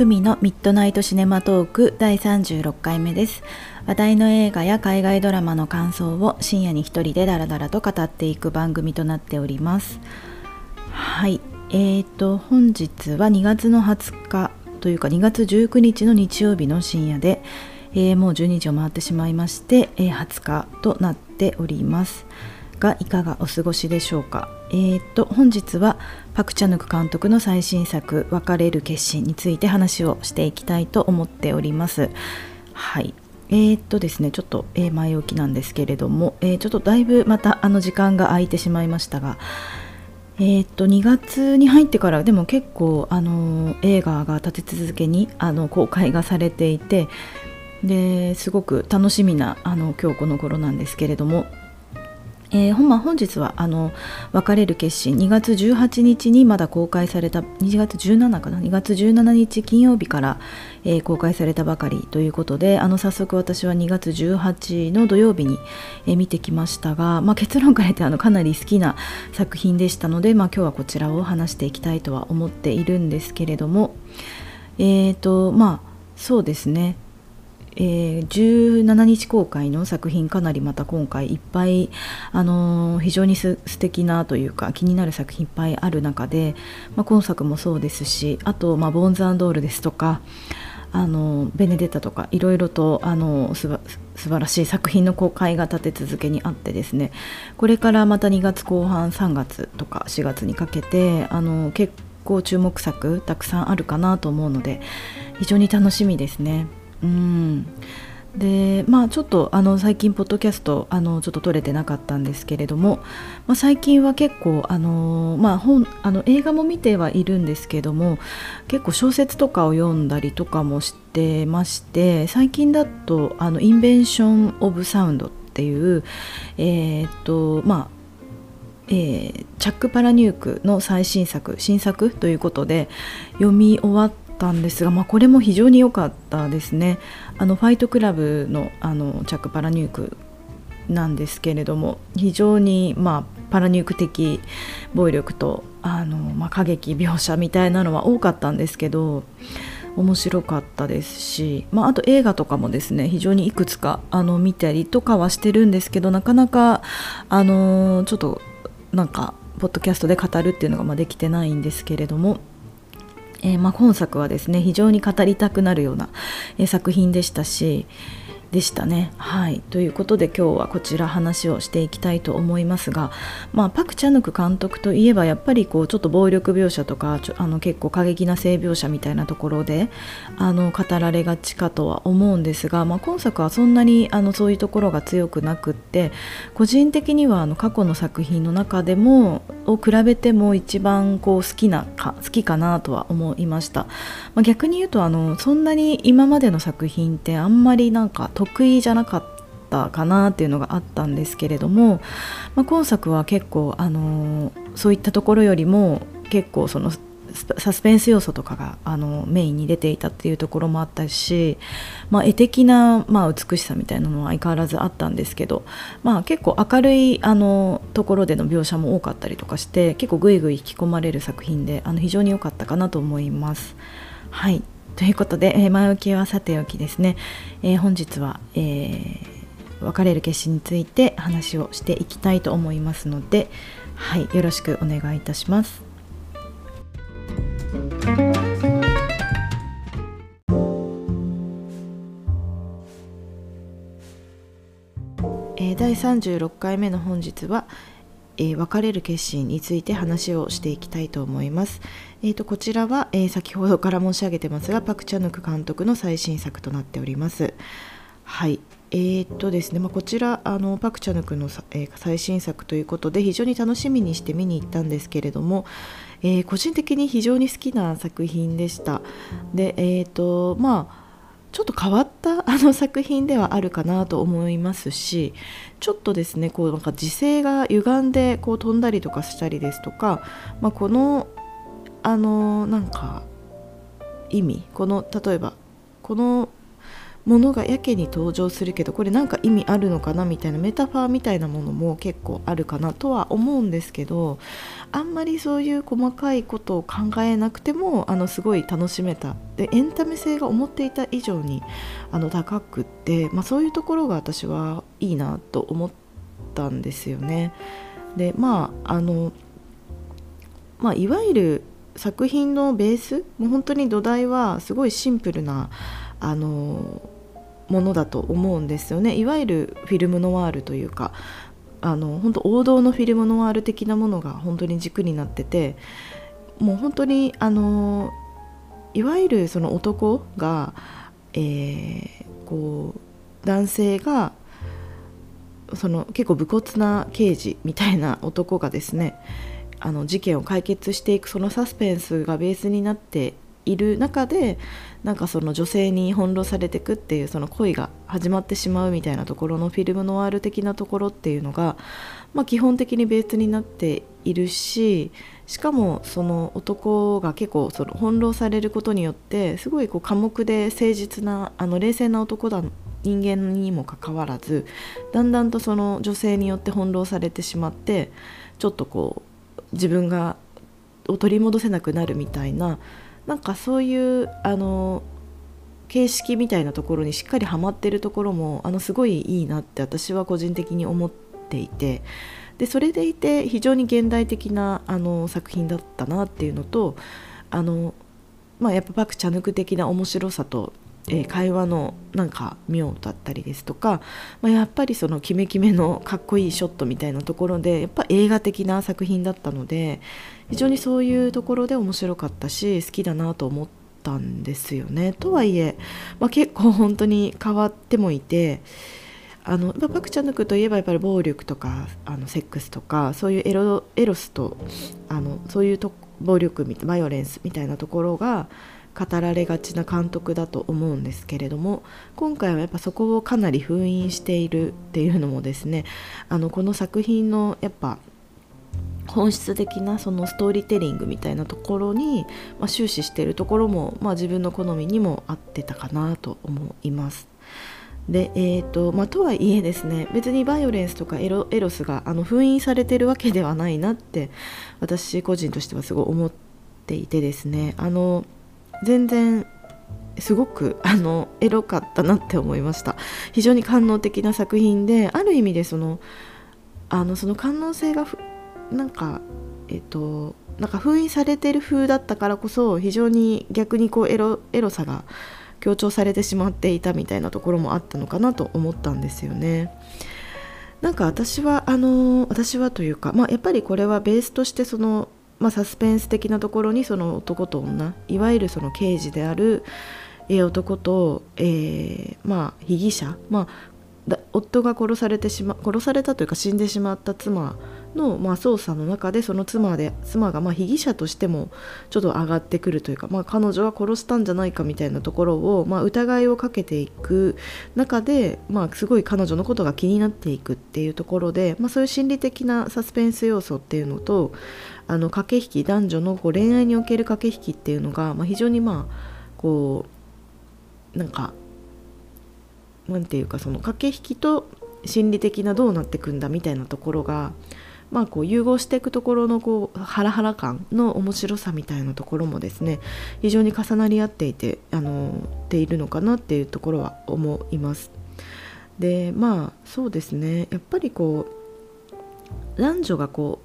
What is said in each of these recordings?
ふみのミッドナイトシネマトーク第36回目です。話題の映画や海外ドラマの感想を深夜に一人でダラダラと語っていく番組となっております。はい。えーと本日は2月の20日というか2月19日の日曜日の深夜で、えー、もう12時を回ってしまいまして、えー、20日となっております。がいかがお過ごしでしょうか？えー、と本日はパク・チャヌク監督の最新作「別れる決心」について話をしていきたいと思っております。はいえー、っとですねちょっと、え、前置きなんですけれども、えー、ちょっとだいぶまたあの時間が空いてしまいましたが、え、っと2月に入ってからでも結構あの映画が立て続けにあの公開がされていてですごく楽しみなあの今日この頃なんですけれどもえー、本本日はあの別れる決心2月18日にまだ公開された2月17かな2月17日金曜日から、えー、公開されたばかりということであの早速私は2月18の土曜日に、えー、見てきましたが、まあ、結論から言ってあのかなり好きな作品でしたので、まあ、今日はこちらを話していきたいとは思っているんですけれどもえっ、とまあそうですね。えー、17日公開の作品かなりまた今回いっぱい、あのー、非常にす素敵なというか気になる作品いっぱいある中で、まあ、今作もそうですしあと、まあ、ボーンズ・アンドールですとかあのベネデッタとかいろいろとあのすば素晴らしい作品の公開が立て続けにあってですねこれからまた2月後半3月とか4月にかけてあの結構注目作たくさんあるかなと思うので非常に楽しみですね。うん。でまあちょっとあの最近ポッドキャストあのちょっと撮れてなかったんですけれども、まあ、最近は結構あの、まあ、本あの映画も見てはいるんですけども結構小説とかを読んだりとかもしてまして最近だと「あのインベンション・オブ・サウンド」っていうえー、っとまあえー、チャック・パラニュークの最新作新作ということで読み終わったんですが、まあ、これも非常に良かったですね。あのファイトクラブのあのチャック・パラニュークなんですけれども非常に、まあ、パラニューク的暴力とあの、まあ、過激描写みたいなのは多かったんですけど面白かったですし、まあ、あと映画とかもですね非常にいくつかあの見たりとかはしてるんですけどなかなかあのちょっとなんかポッドキャストで語るっていうのがまできてないんですけれどもえー、まあ、本作はですね非常に語りたくなるような、え、作品でしたし、でしたね。はいということで今日はこちら話をしていきたいと思いますが、まあ、パク・チャヌク監督といえばやっぱりこうちょっと暴力描写とかあの結構過激な性描写みたいなところであの語られがちかとは思うんですが、まあ、今作はそんなにあのそういうところが強くなくって個人的にはあの過去の作品の中でもを比べても一番こう好きなか好きかなとは思いました、まあ、逆に言うとあのそんなに今までの作品ってあんまりなんか得意じゃなかったかなっていうのがあったんですけれども、まあ、今作は結構、あのそういったところよりも結構そのサスペンス要素とかがあのメインに出ていたっていうところもあったし、まあ、絵的な、まあ、美しさみたいなのは相変わらずあったんですけど、まあ、結構明るいあのところでの描写も多かったりとかして結構ぐいぐい引き込まれる作品であの非常に良かったかなと思います。はいということで、えー、前置きはさておきですね、えー、本日は、えー、別れる決心について話をしていきたいと思いますので、はい、よろしくお願いいたします。えー、第36回目の本日は、えー、別れる決心について話をしていきたいと思います。えーと、こちらは、えー、先ほどから申し上げてますがパク・チャヌク監督の最新作となっております。はいえーとですねまあ、こちらあのパク・チャヌクの、えー、最新作ということで非常に楽しみにして見に行ったんですけれども、え、個人的に非常に好きな作品でした。でえーとまあちょっと変わったあの作品ではあるかなと思いますしちょっとですねこうなんか時勢が歪んでこう飛んだりとかしたりですとか、まあ、このあのなんか意味この例えばこのものがやけに登場するけどこれなんか意味あるのかなみたいなメタファーみたいなものも結構あるかなとは思うんですけどあんまりそういう細かいことを考えなくてもあのすごい楽しめたでエンタメ性が思っていた以上にあの高くって、まあ、そういうところが私はいいなと思ったんですよね。でまああのまあ、いわゆる作品のベースもう本当に土台はすごいシンプルなあのものだと思うんですよね。いわゆるフィルムノワールというかあの本当王道のフィルムノワール的なものが本当に軸になっててもう本当にあのいわゆるその男が、えー、こう男性がその結構武骨な刑事みたいな男がですねあの事件を解決していくそのサスペンスがベースになっている中でなんかその女性に翻弄されていくっていうその恋が始まってしまうみたいなところのフィルムノワール的なところっていうのが、まあ、基本的にベースになっているししかもその男が結構その翻弄されることによってすごいこう寡黙で誠実なあの冷静な男だ人間にもかかわらずだんだんとその女性によって翻弄されてしまってちょっとこう自分がを取り戻せなくなるみたいななんかそういうあの形式みたいなところにしっかりはまってるところもあのすごいいいなって私は個人的に思っていて。でそれでいて非常に現代的なあの作品だったなっていうのとあの、まあ、やっぱパク・チャヌク的な面白さとえー、会話のなんか妙だったりですとか、まあ、やっぱりそのキメキメのかっこいいショットみたいなところでやっぱ映画的な作品だったので非常にそういうところで面白かったし好きだなと思ったんですよね。とはいえ、まあ、結構本当に変わってもいて。あのパク・チャヌクといえばやっぱり暴力とかあのセックスとかそういうエロエロスとあのそういうと暴力バイオレンスみたいなところが語られがちな監督だと思うんですけれども今回はやっぱそこをかなり封印しているっていうのもですねあのこの作品のやっぱ本質的なそのストーリーテリングみたいなところに、まあ、終始しているところも、まあ、自分の好みにも合ってたかなと思います。でえーとまあ、とはいえですね別にバイオレンスとかエロエロスがあの封印されてるわけではないなって私個人としてはすごい思っていてですねあの全然すごくあのエロかったなって思いました非常に官能的な作品である意味でそのあのその官能性がなんかえっとなんか封印されてる風だったからこそ非常に逆にこうエロエロさが強調されてしまっていたみたいなところもあったのかなと思ったんですよね。なんか私はあの私はというか、まあ、やっぱりこれはベースとしてそのまあ、サスペンス的なところにその男と女いわゆるその刑事である、え、男と、えー、まあ、被疑者、まあ、夫が殺されてしま殺されたというか死んでしまった妻の、まあ、捜査の中でその妻で妻がまあ被疑者としてもちょっと上がってくるというか、まあ、彼女は殺したんじゃないかみたいなところを、まあ、疑いをかけていく中で、まあ、すごい彼女のことが気になっていくっていうところで、まあ、そういう心理的なサスペンス要素っていうのとあの駆け引き男女のこう恋愛における駆け引きっていうのが、まあ、非常にまあこうなんかなんていうかその駆け引きと心理的などうなっていくんだみたいなところが、まあ、こう融合していくところのこうハラハラ感の面白さみたいなところもですね非常に重なり合っていてあのているのかなっていうところは思います。でまあそうですねやっぱりこう男女がこ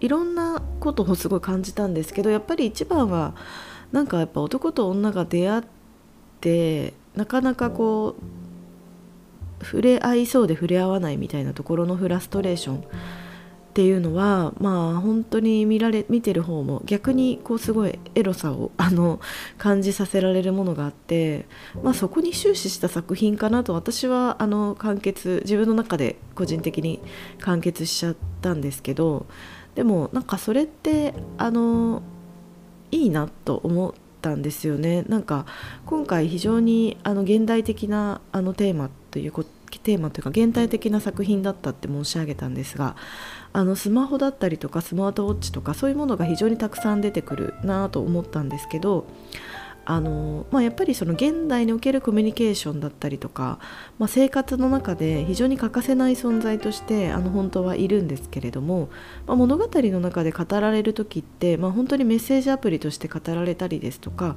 ういろんなことをすごい感じたんですけどやっぱり一番はなんかやっぱ男と女が出会ってなかなかこう触れ合いそうで触れ合わないみたいなところのフラストレーションっていうのはまあ本当に見られ見てる方も逆にこうすごいエロさをあの感じさせられるものがあって、まあ、そこに終始した作品かなと私はあの完結自分の中で個人的に完結しちゃったんですけどでもなんかそれってあのいいなと思ったんですよね。なんか今回非常にあの現代的なあのテーマということテーマというか現代的な作品だったって申し上げたんですがあのスマホだったりとかスマートウォッチとかそういうものが非常にたくさん出てくるなと思ったんですけどあの、まあ、やっぱりその現代におけるコミュニケーションだったりとか、まあ、生活の中で非常に欠かせない存在としてあの本当はいるんですけれども、まあ、物語の中で語られる時って、まあ、本当にメッセージアプリとして語られたりですとか、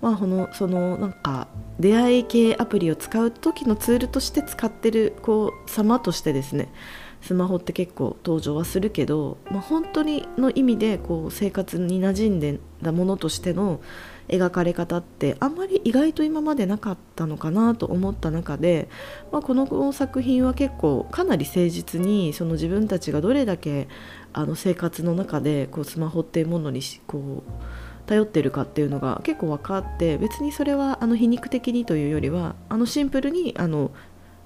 まあ、このそのなんか出会い系アプリを使う時のツールとして使ってるこう様としてですねスマホって結構登場はするけど、まあ、本当にの意味でこう生活に馴染んでたものとしての描かれ方ってあんまり意外と今までなかったのかなと思った中で、まあ、この作品は結構かなり誠実にその自分たちがどれだけあの生活の中でこうスマホっていうものにこう頼ってるかっていうのが結構分かって別にそれはあの皮肉的にというよりはあのシンプルにあの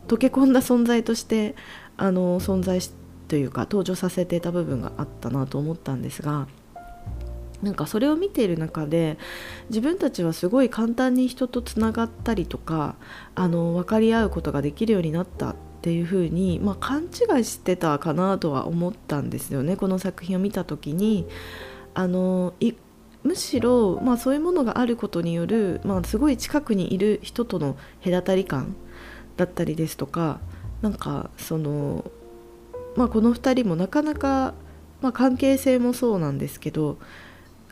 溶け込んだ存在としてあの存在というか登場させていた部分があったなと思ったんですがなんかそれを見ている中で自分たちはすごい簡単に人とつながったりとかあの分かり合うことができるようになったっていうふうに、まあ、勘違いしてたかなとは思ったんですよね。この作品を見た時にあのむしろ、まあ、そういうものがあることによる、まあ、すごい近くにいる人との隔たり感だったりですとかなんかその、まあ、この2人もなかなか、まあ、関係性もそうなんですけど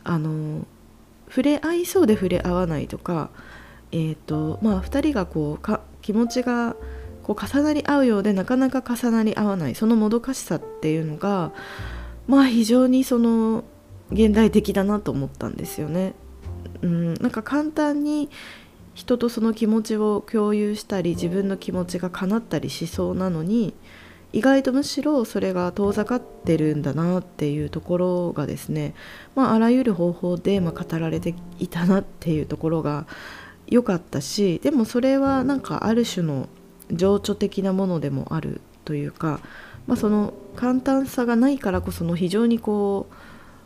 あの触れ合いそうで触れ合わないとか、えーとまあ、2人がこうか気持ちがこう重なり合うようでなかなか重なり合わないそのもどかしさっていうのが、まあ、非常にその現代的だなと思ったんですよね。うん、なんか簡単に人とその気持ちを共有したり自分の気持ちが叶ったりしそうなのに意外とむしろそれが遠ざかってるんだなっていうところがですね、まあ、あらゆる方法でま語られていたなっていうところが良かったしでもそれはなんかある種の情緒的なものでもあるというか、まあ、その簡単さがないからこその非常にこう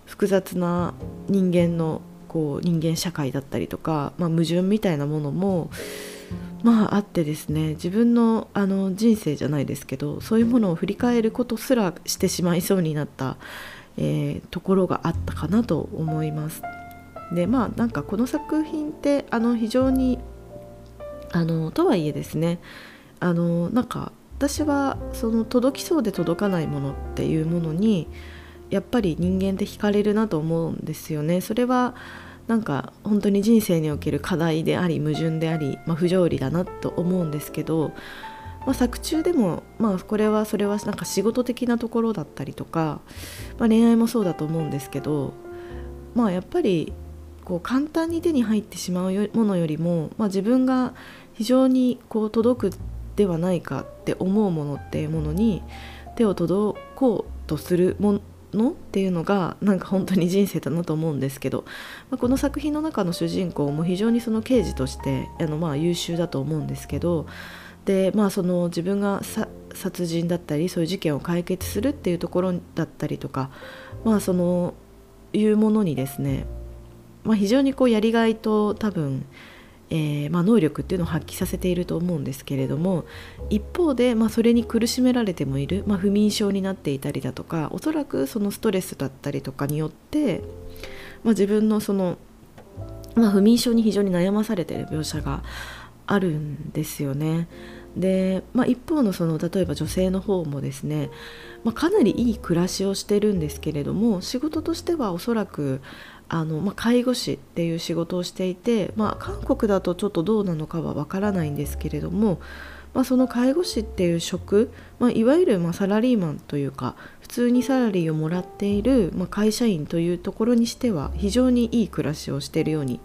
複雑な人間のこう人間社会だったりとか、まあ、矛盾みたいなものもまああってですね自分のあの人生じゃないですけどそういうものを振り返ることすらしてしまいそうになった、えー、ところがあったかなと思います。でまあなんかこの作品ってあの非常にあのとはいえですねあのなんか私はその届きそうで届かないものっていうものにやっぱり人間って惹かれるなと思うんですよね。それはなんか本当に人生における課題であり矛盾であり、まあ、不条理だなと思うんですけど、まあ、作中でも、まあ、これはそれはなんか仕事的なところだったりとか、まあ、恋愛もそうだと思うんですけど、まあ、やっぱりこう簡単に手に入ってしまうものよりも、まあ、自分が非常にこう届くではないかって思うものっていうものに手を届こうとするものっていうのがなんか本当に人生だなと思うんですけど、まあ、この作品の中の主人公も非常にその刑事としてあのまあ優秀だと思うんですけどで、まあ、その自分が殺人だったりそういう事件を解決するっていうところだったりとか、まあ、そのいうものにですね、まあ、非常にこうやりがいと多分えー、まあ、能力っていうのを発揮させていると思うんですけれども一方で、まあ、それに苦しめられてもいる、まあ、不眠症になっていたりだとかおそらくそのストレスだったりとかによって、ま自分のその、ま不眠症に非常に悩まされてる描写があるんですよね。で、まあ、一方のその例えば女性の方もですね、まあ、かなりいい暮らしをしてるんですけれども仕事としてはおそらくあの、まあ、介護士っていう仕事をしていて、まあ、韓国だとちょっとどうなのかは分からないんですけれども、まあ、その介護士っていう職、まあ、いわゆるまサラリーマンというか普通にサラリーをもらっている、ま会社員というところにしては非常にいい暮らしをしているように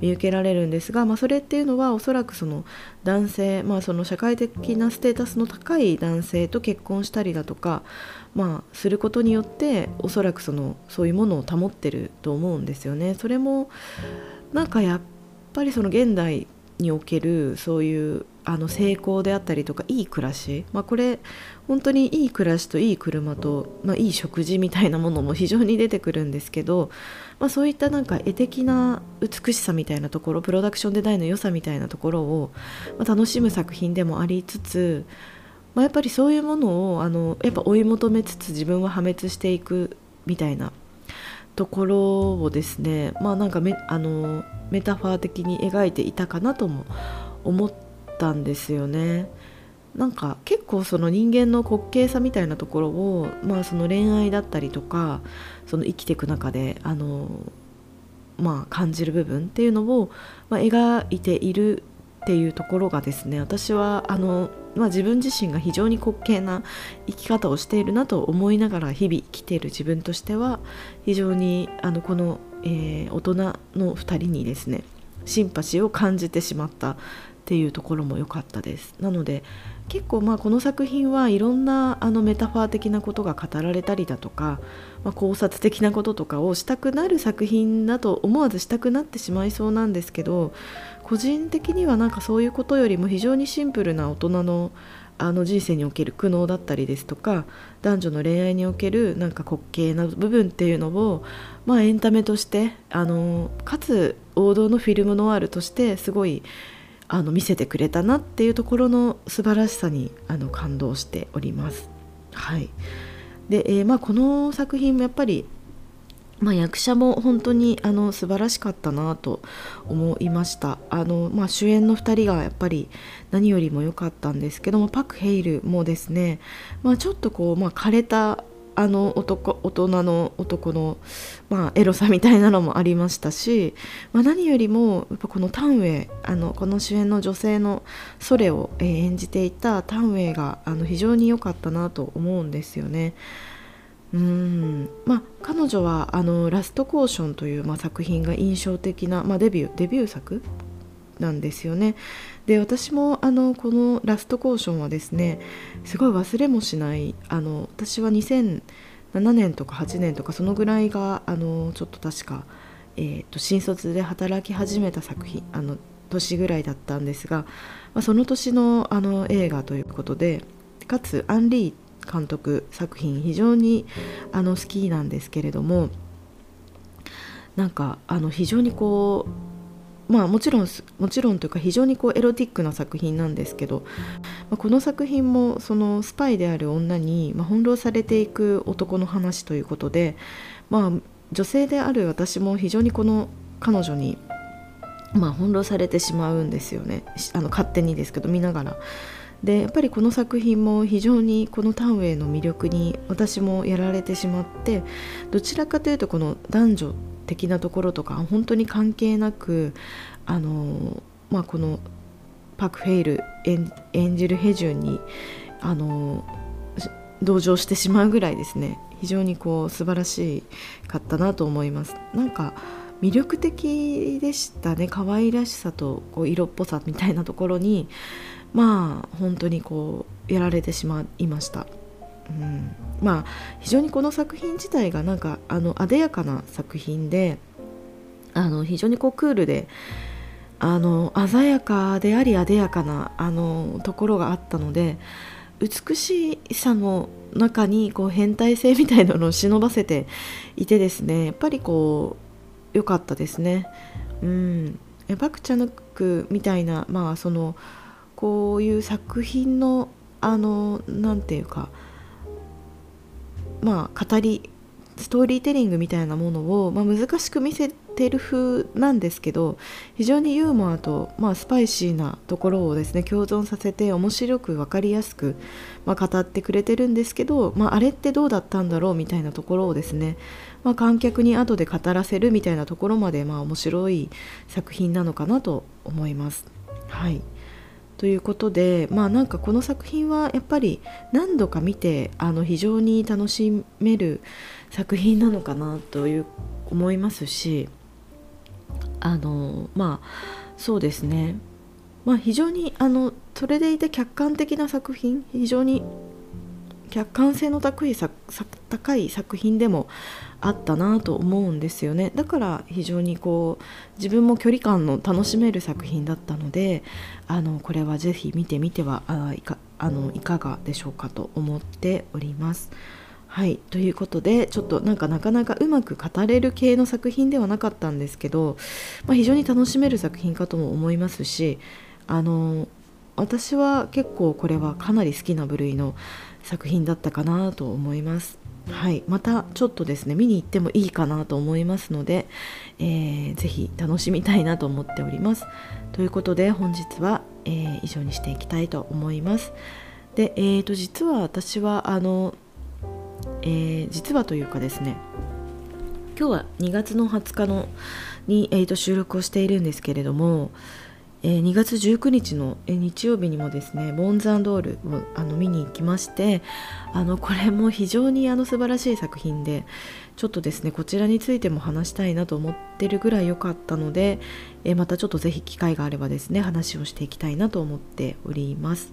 見受けられるんですが、まあ、それっていうのはおそらくその男性、まあ、その社会的なステータスの高い男性と結婚したりだとか、まあ、することによっておそらくそのそういうものを保ってると思うんですよね。それもなんかやっぱりその現代におけるそういうあの成功であったりとかいい暮らし、まあ、これ本当にいい暮らしといい車と、まあ、いい食事みたいなものも非常に出てくるんですけど、まあ、そういったなんか絵的な美しさみたいなところプロダクションデザインの良さみたいなところを、ま楽しむ作品でもありつつ、まあ、やっぱりそういうものをあのやっぱ追い求めつつ自分は破滅していくみたいなところをですねまあなんかメあのメタファー的に描いていたかなとも思ってたんですよね。なんか結構その人間の滑稽さみたいなところを、まあ、その恋愛だったりとかその生きていく中であの、まあ、感じる部分っていうのを、まあ、描いているっていうところがですね私はあのまあ、自分自身が非常に滑稽な生き方をしているなと思いながら日々生きている自分としては非常にあのこの、えー、大人の2人にですねシンパシーを感じてしまったっていうところも良かったです。なので結構まあこの作品はいろんなあのメタファー的なことが語られたりだとか、まあ、考察的なこととかをしたくなる作品だと思わずしたくなってしまいそうなんですけど個人的にはなんかそういうことよりも非常にシンプルな大人のあの人生における苦悩だったりですとか男女の恋愛におけるなんか滑稽な部分っていうのを、まあ、エンタメとしてあのかつ王道のフィルムノワールとしてすごいあの見せてくれたなっていうところの素晴らしさにあの感動しております。はいでえー、まあ、この作品もやっぱりまあ、役者も本当にあの素晴らしかったなと思いましたあの、まあ、主演の2人がやっぱり何よりも良かったんですけどもパク・ヘイルもですね、まあ、ちょっとこう、まあ、枯れたあの男大人の男の、まあ、エロさみたいなのもありましたし、まあ、何よりもやっぱこのタンウェイあのこの主演の女性のソレを、演じていたタンウェイがあの非常に良かったなと思うんですよね。うんまあ、彼女はあの「ラストコーション」という、まあ、作品が印象的な、まあ、デビューデビュー作なんですよね。で私もあのこの「ラストコーション」はですねすごい忘れもしないあの私は2007年とか8年とかそのぐらいがあのちょっと確か、えーと、新卒で働き始めた作品あの年ぐらいだったんですが、まあ、その年のあの映画ということでかつアンリー監督作品非常にあの好きなんですけれどもなんかあの非常にこうまあもちろんもちろんというか非常にこうエロティックな作品なんですけど、まあ、この作品もそのスパイである女に、まあ、翻弄されていく男の話ということで、まあ、女性である私も非常にこの彼女に、まあ、翻弄されてしまうんですよねあの勝手にですけど見ながら。でやっぱりこの作品も非常にこのタンウェイの魅力に私もやられてしまってどちらかというとこの男女的なところとか本当に関係なくあの、まあ、このパク・フェイル演じるヘジュンにあの同情してしまうぐらいですね。非常にこう素晴らしかったなと思います。なんか魅力的でしたね。可愛らしさとこう色っぽさみたいなところにまあ本当にこうやられてしまいました。うん、まあ非常にこの作品自体がなんかあの艶やかな作品であの非常にこうクールであの鮮やかであり艶やかなあのところがあったので美しさの中にこう変態性みたいなのを忍ばせていてですねやっぱりこう良かったですね。うん、バクチャヌクみたいなまあそのこういう作品のあの何て言うかまあ語りストーリーテリングみたいなものを、まあ、難しく見せてる風なんですけど非常にユーモアと、まあ、スパイシーなところをですね共存させて面白く分かりやすく、まあ、語ってくれてるんですけど、まあ、あれってどうだったんだろうみたいなところをですね、まあ、観客に後で語らせるみたいなところまで、まあ、面白い作品なのかなと思います。はいということでまあなんかこの作品はやっぱり何度か見てあの非常に楽しめる作品なのかなという思いますしあのまあそうですね。まあ非常にあのそれでいて客観的な作品非常に客観性の高い高い作品でもあったなと思うんですよねだから非常にこう自分も距離感の楽しめる作品だったのであのこれはぜひ見てみてはいかあのいかがでしょうかと思っております。はいということでちょっとなんかなかなかうまく語れる系の作品ではなかったんですけど、まあ、非常に楽しめる作品かとも思いますしあの私は結構これはかなり好きな部類の作品だったかなと思います。はい、またちょっとですね見に行ってもいいかなと思いますので、えー、ぜひ楽しみたいなと思っております。ということで本日は、えー、以上にしていきたいと思います。で、えーと、実は私はあの、えー、実はというかですね今日は2月の20日のに、えーと収録をしているんですけれどもえー、2月19日の、え、日曜日にもですねボーンズドールをあの見に行きましてあのこれも非常にあの素晴らしい作品でちょっとですねこちらについても話したいなと思ってるぐらい良かったので、えー、またちょっとぜひ機会があればですね話をしていきたいなと思っております。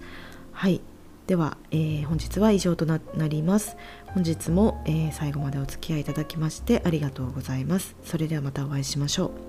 はい。では、えー、本日は以上となります。本日も、え最後までお付き合いいただきましてありがとうございます。それではまたお会いしましょう。